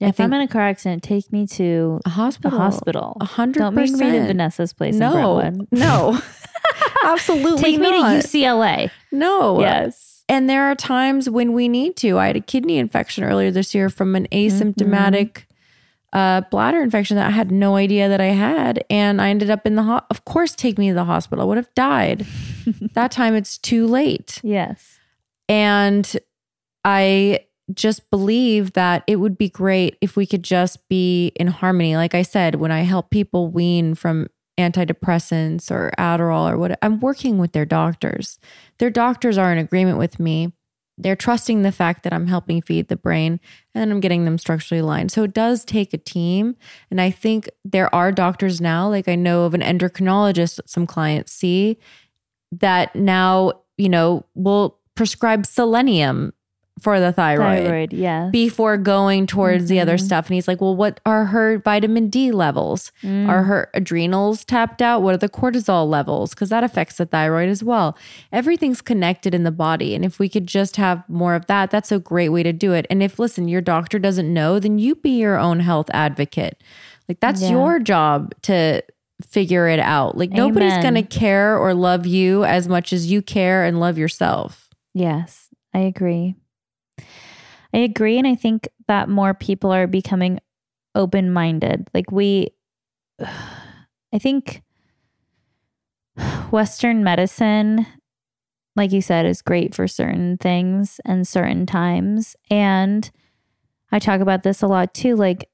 I if I'm in a car accident, take me to A the hospital. hospital. A hundred Don't make me to. Vanessa's place No, <laughs> no, <laughs> absolutely Take me to. UCLA. No. Yes. And there are times when we need to. I had a kidney infection earlier this year from an asymptomatic uh, bladder infection that I had no idea that I had. And I ended up in the, ho- of course, take me to the hospital. I would have died. <laughs> that time it's too late. Yes. And I just believe that it would be great if we could just be in harmony. Like I said, when I help people wean from antidepressants or Adderall or what, I'm working with their doctors. Their doctors are in agreement with me. They're trusting the fact that I'm helping feed the brain and I'm getting them structurally aligned. So it does take a team. And I think there are doctors now, like I know of an endocrinologist some clients see that now, you know, will prescribe selenium for the thyroid, Thyroid, yes. before going towards the Mm-hmm. other stuff. And he's like, Well, what are her vitamin D levels? Mm. Are her adrenals tapped out? What are the cortisol levels? Because that affects the thyroid as well. Everything's connected in the body. And if we could just have more of that, that's a great way to do it. And if, listen, your doctor doesn't know, then you be your own health advocate. Like, that's Yeah. your job to figure it out. Like, nobody's going to care or love you as much as you care and love yourself. Yes, I agree. I agree. And I think that more people are becoming open minded. Like, we, <sighs> I think Western medicine, like you said, is great for certain things and certain times. And I talk about this a lot too. Like,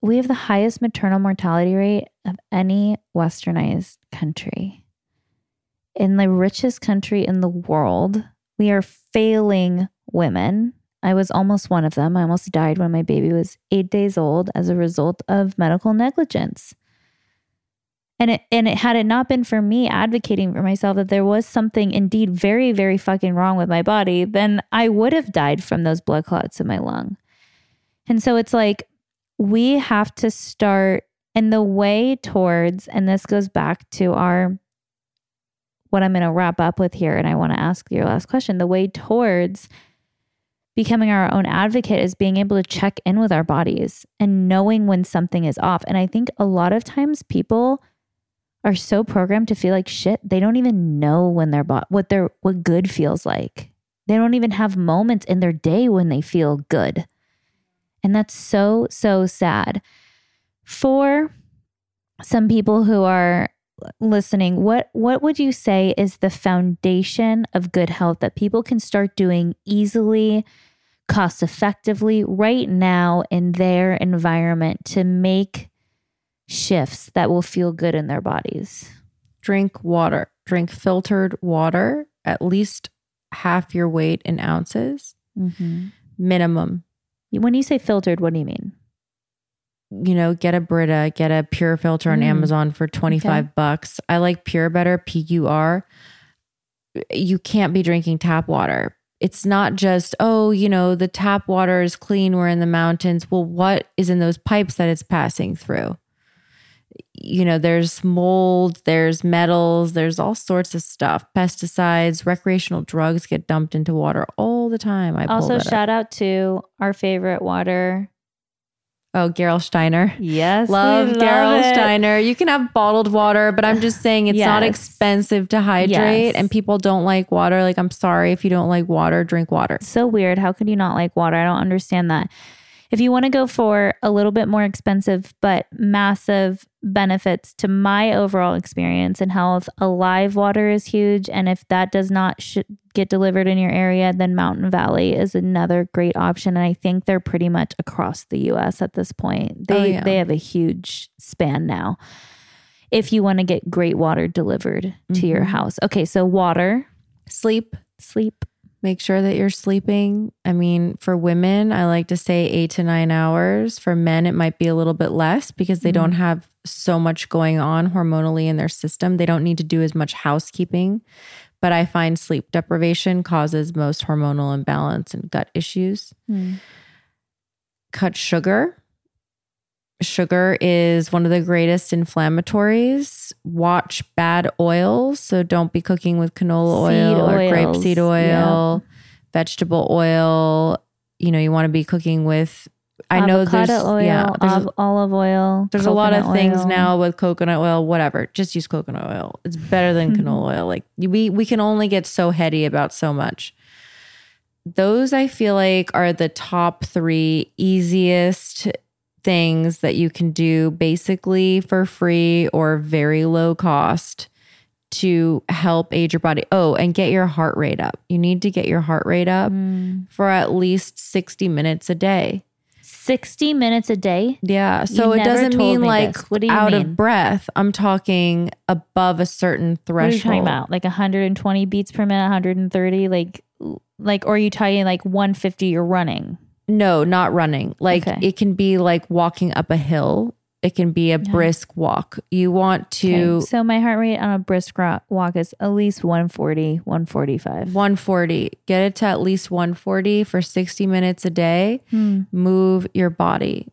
we have the highest maternal mortality rate of any westernized country. In the richest country in the world, we are failing women. I was almost one of them. I almost died when my baby was eight days old as a result of medical negligence. And it and it had it not been for me advocating for myself that there was something indeed very, very fucking wrong with my body, then I would have died from those blood clots in my lung. And so it's like we have to start and the way towards, and this goes back to our what I'm going to wrap up with here, and I want to ask your last question. The way towards becoming our own advocate is being able to check in with our bodies and knowing when something is off. And I think a lot of times people are so programmed to feel like shit, they don't even know when their bo- what their what good feels like. They don't even have moments in their day when they feel good. And that's so so sad. For some people who are listening, what what would you say is the foundation of good health that people can start doing easily, cost effectively right now in their environment to make shifts that will feel good in their bodies? Drink water, drink filtered water, at least half your weight in ounces, minimum. When you say filtered, what do you mean? you know, get a Brita, get a pure filter on Mm. Amazon for 25 Okay. bucks. I like pure better, P U R. You can't be drinking tap water. It's not just, oh, you know, the tap water is clean. We're in the mountains. Well, what is in those pipes that it's passing through? You know, there's mold, there's metals, there's all sorts of stuff. Pesticides, recreational drugs get dumped into water all the time. I Also, that up. shout out to our favorite water. Oh, Gerald Steiner. Yes, Love Gerolsteiner. You can have bottled water, but I'm just saying it's not expensive to hydrate Yes. and people don't like water. Like, I'm sorry if you don't like water, drink water. It's so weird. How could you not like water? I don't understand that. If you want to go for a little bit more expensive but massive benefits to my overall experience in health, Alive Water is huge. And if that does not sh- get delivered in your area, then Mountain Valley is another great option. And I think they're pretty much across the US at this point. They, Oh, yeah. they have a huge span now. If you want to get great water delivered to your Mhm. house. Okay, so water, Sleep. sleep. Make sure that you're sleeping. I mean, for women, I like to say eight to nine hours. For men, it might be a little bit less because they don't mm-hmm. have so much going on hormonally in their system. They don't need to do as much housekeeping. But I find sleep deprivation causes most hormonal imbalance and gut issues. Hmm. cut sugar. Sugar is one of the greatest inflammatories. Watch bad oils. So don't be cooking with canola Seed oil or grapeseed oil, vegetable oil. You know, you want to be cooking with, I know there's, oil, yeah, there's, a, olive oil. there's a lot of things oil. now with coconut oil, whatever. Just use coconut oil. It's better than mm-hmm. canola oil. Like we, we can only get so heady about so much those I feel like are the top three easiest things that you can do basically for free or very low cost to help age your body. Oh, and get your heart rate up. You need to get your heart rate up Mm. for at least 60 minutes a day. 60 minutes a day. Yeah. So You it doesn't mean me like. What do you out mean? of breath. I'm talking above a certain What are threshold. you talking about? Like 120 beats per minute, 130, like like or are you talking like 150 you're running? No, not running. Like Okay. it can be like walking up a hill it can be a brisk walk. You want to Okay, So my heart rate on a brisk walk is at least 140, 145. 140. Get it to at least 140 for 60 minutes a day. Hmm. Move your body.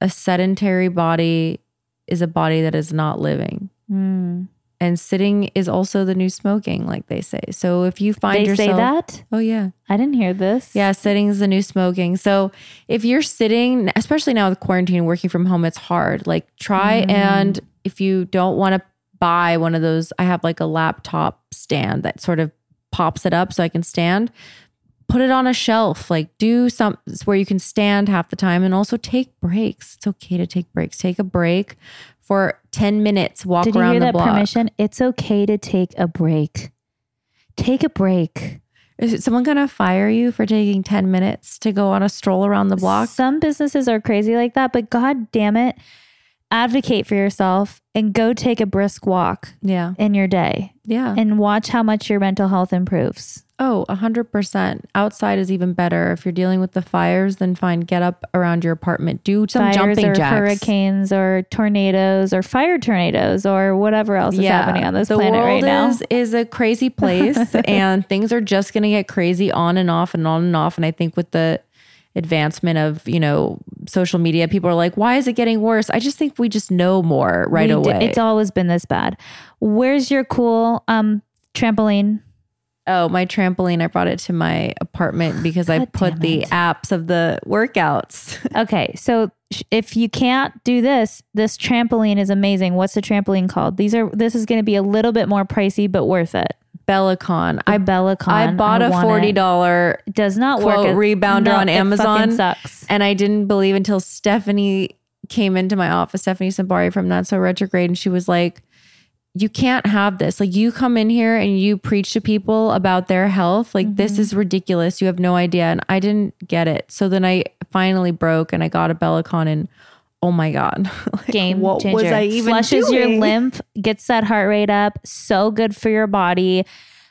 A sedentary body is a body that is not living. Hmm. And sitting is also the new smoking, like they say. So if you find They yourself, say that? oh yeah, I didn't hear this. yeah, sitting is the new smoking. So if you're sitting, especially now with quarantine, working from home, it's hard. Like try mm. and if you don't want to buy one of those, I have like a laptop stand that sort of pops it up so I can stand. Put it on a shelf. Like do some where you can stand half the time and also take breaks. It's okay to take breaks. Take a break for 10 minutes, walk Did you around hear the that block. permission? It's okay to take a break. Take a break. Is someone gonna fire you for taking 10 minutes to go on a stroll around the block? Some businesses are crazy like that, but god damn it, advocate for yourself and go take a brisk walk Yeah. in your day Yeah. and watch how much your mental health improves. Oh, 100%. Outside is even better. If you're dealing with the fires, then fine, get up around your apartment. Do some Fires jumping or jacks. hurricanes or tornadoes or fire tornadoes or whatever else is happening on this planet right now. is, is a crazy <laughs> place and things are just going to get crazy on and off and on and off. And I think with the advancement of, you know, social media, people are like, why is it getting worse? I just think we just know more right We away. it's always been this bad. Where's your cool um trampoline? Oh, my trampoline. I brought it to my apartment <gasps> because I put the apps of the workouts. <laughs> Okay, so if you can't do this, this trampoline is amazing. What's the trampoline called? These are this is going to be a little bit more pricey, but worth it. Bellicon. I I Bellicon. I bought a forty dollar does not quote work. It- rebounder no, on Amazon. sucks. and I didn't believe until Stephanie came into my office, Stephanie Sambari from Not So Retrograde, and she was like, "You can't have this. Like, you come in here and you preach to people about their health. Like, this Mm-hmm. is ridiculous. You have no idea." And I didn't get it. So then I finally broke, and I got a Bellicon, and oh my god, <laughs> Like, Game what changer. was I even Flushes your lymph, gets that heart rate up. So good for your body.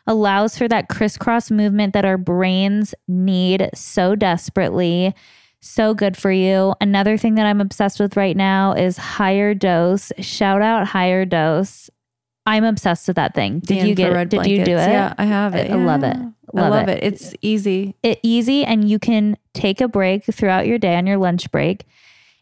Allows for that crisscross movement that our brains need so desperately. So good for you. Another thing that I'm obsessed with right now is HigherDOSE. Shout out HigherDOSE. I'm obsessed with that thing. Did The you get it? Did you do it? Yeah, I have it. I love it. Love I love it. it. It's easy. it easy and you can take a break throughout your day on your lunch break.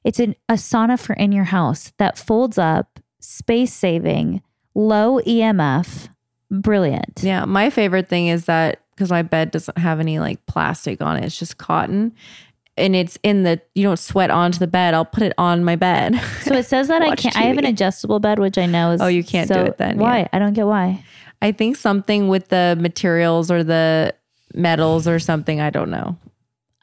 It's an, a sauna for in your house that folds up, space saving, low EMF. Brilliant. Yeah, my favorite thing is that because my bed doesn't have any like plastic on it, it's just cotton. And it's in the you don't sweat onto the bed. I'll put it on my bed. So it says that I can't. I have an adjustable bed, which I know is. Oh, you can't do it then, Why? yeah. I don't get why. I think something with the materials or the metals or something. I don't know.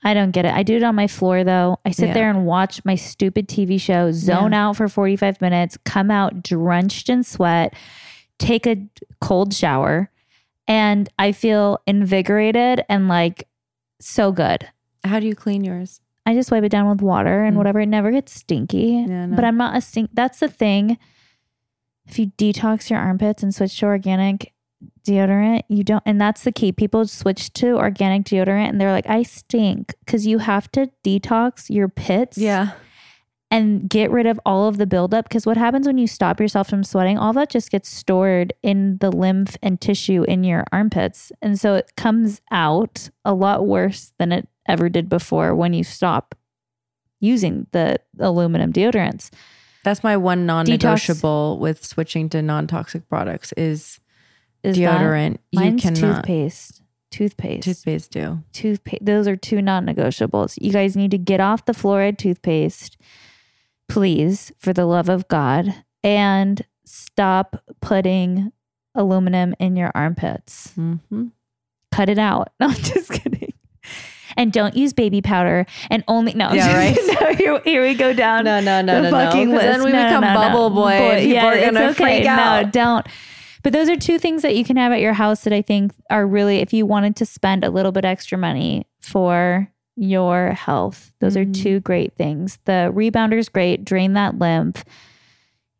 I don't get it. I do it on my floor though. I sit Yeah. there and watch my stupid TV show, zone out for 45 minutes, come out drenched in sweat, take a cold shower, and I feel invigorated and like so good. How do you clean yours? I just wipe it down with water and Mm. whatever. It never gets stinky. Yeah, no. But I'm not a stink. That's the thing. If you detox your armpits and switch to organic deodorant, you don't. And that's the key. People switch to organic deodorant and they're like, I stink because you have to detox your pits Yeah. and get rid of all of the buildup. Because what happens when you stop yourself from sweating? All that just gets stored in the lymph and tissue in your armpits. And so it comes out a lot worse than it ever did before when you stop using the aluminum deodorants. That's my one non-negotiable with switching to non-toxic products is, Is that- deodorant. you mine's cannot toothpaste. Toothpaste. toothpaste do. toothpaste. Those are two non-negotiables. You guys need to get off the fluoride toothpaste, please, for the love of God, and stop putting aluminum in your armpits. hmm Cut it out. <laughs> No, I'm just kidding. And don't use baby powder. And only no. Yeah, just- no, <laughs> here, here we go down. No, no, no, the no, no. list. Then we No, no, become no, no. bubble boy. and people are it's gonna freak out. No, don't. But those are two things that you can have at your house that I think are really, if you wanted to spend a little bit extra money for your health, those are Mhm. two great things. The rebounder is great, drain that lymph,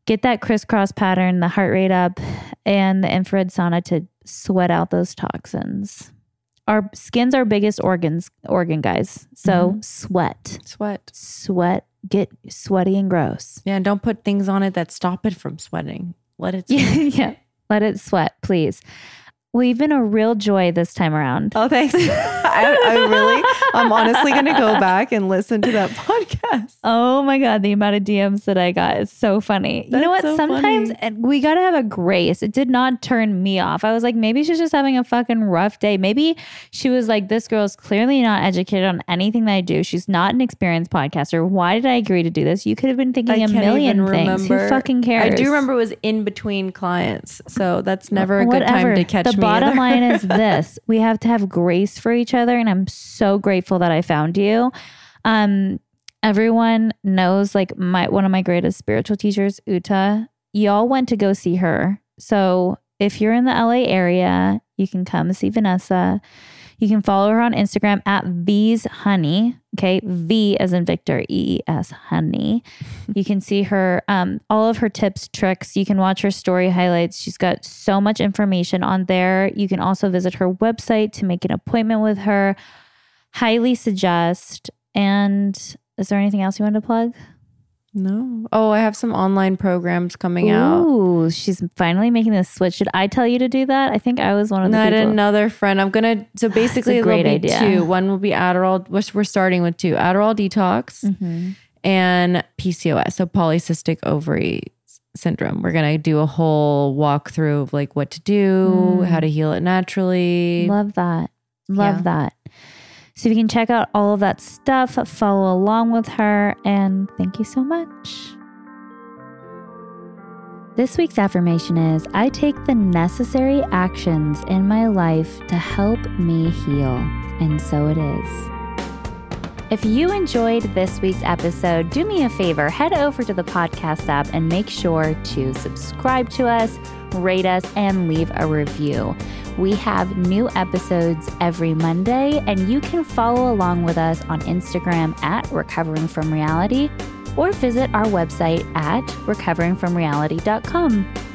get that crisscross pattern, the heart rate up, and the infrared sauna to sweat out those toxins. Our skin's our biggest organs, organ guys. So Mm-hmm. sweat Sweat. sweat get sweaty and gross. Yeah, and don't put things on it that stop it from sweating. Let it. <laughs> Sweat. yeah. Let it sweat, please. Well, you've been a real joy this time around. Oh, thanks. <laughs> I, I really, I'm honestly going to go back and listen to that podcast. Oh my God, the amount of DMs that I got is so funny. you know what? So Sometimes funny. we got to have a grace. It did not turn me off. I was like, maybe she's just having a fucking rough day. Maybe she was like, this girl's clearly not educated on anything that I do. She's not an experienced podcaster. Why did I agree to do this? You could have been thinking I a million things. Who fucking cares? I do remember it was in between clients, so that's never a good time to catch the me. Bottom <laughs> line is this. We have to have grace for each other and i'm so grateful that i found you. Um everyone knows like my one of my greatest spiritual teachers uta. Y'all went to go see her. So if you're in the la area you can come see vanessa you can follow her on Instagram at V's Honey. Okay. V as in Victor, E E S Honey. <laughs> You can see her, um, all of her tips, tricks. You can watch her story highlights. She's got so much information on there. You can also visit her website to make an appointment with her. Highly suggest. And is there anything else you want to plug? No. Oh, I have some online programs coming out. Ooh, she's finally making this switch. Did I tell you to do that? I think I was one of the Not people. another friend. I'm gonna. So <sighs> basically, a great idea. two. One will be Adderall, which we're starting with two: Adderall detox Mhm. and PCOS, so polycystic ovary syndrome. We're gonna do a whole walkthrough of like what to do, Mm. how to heal it naturally. Love that. Love Yeah. that. So you can check out all of that stuff, follow along with her, and thank you so much. This week's affirmation is I take the necessary actions in my life to help me heal. And so it is. If you enjoyed this week's episode, do me a favor, head over to the podcast app and make sure to subscribe to us, rate us, and leave a review. We have new episodes every Monday, and you can follow along with us on Instagram at Recovering From Reality or visit our website at recoveringfromreality.com.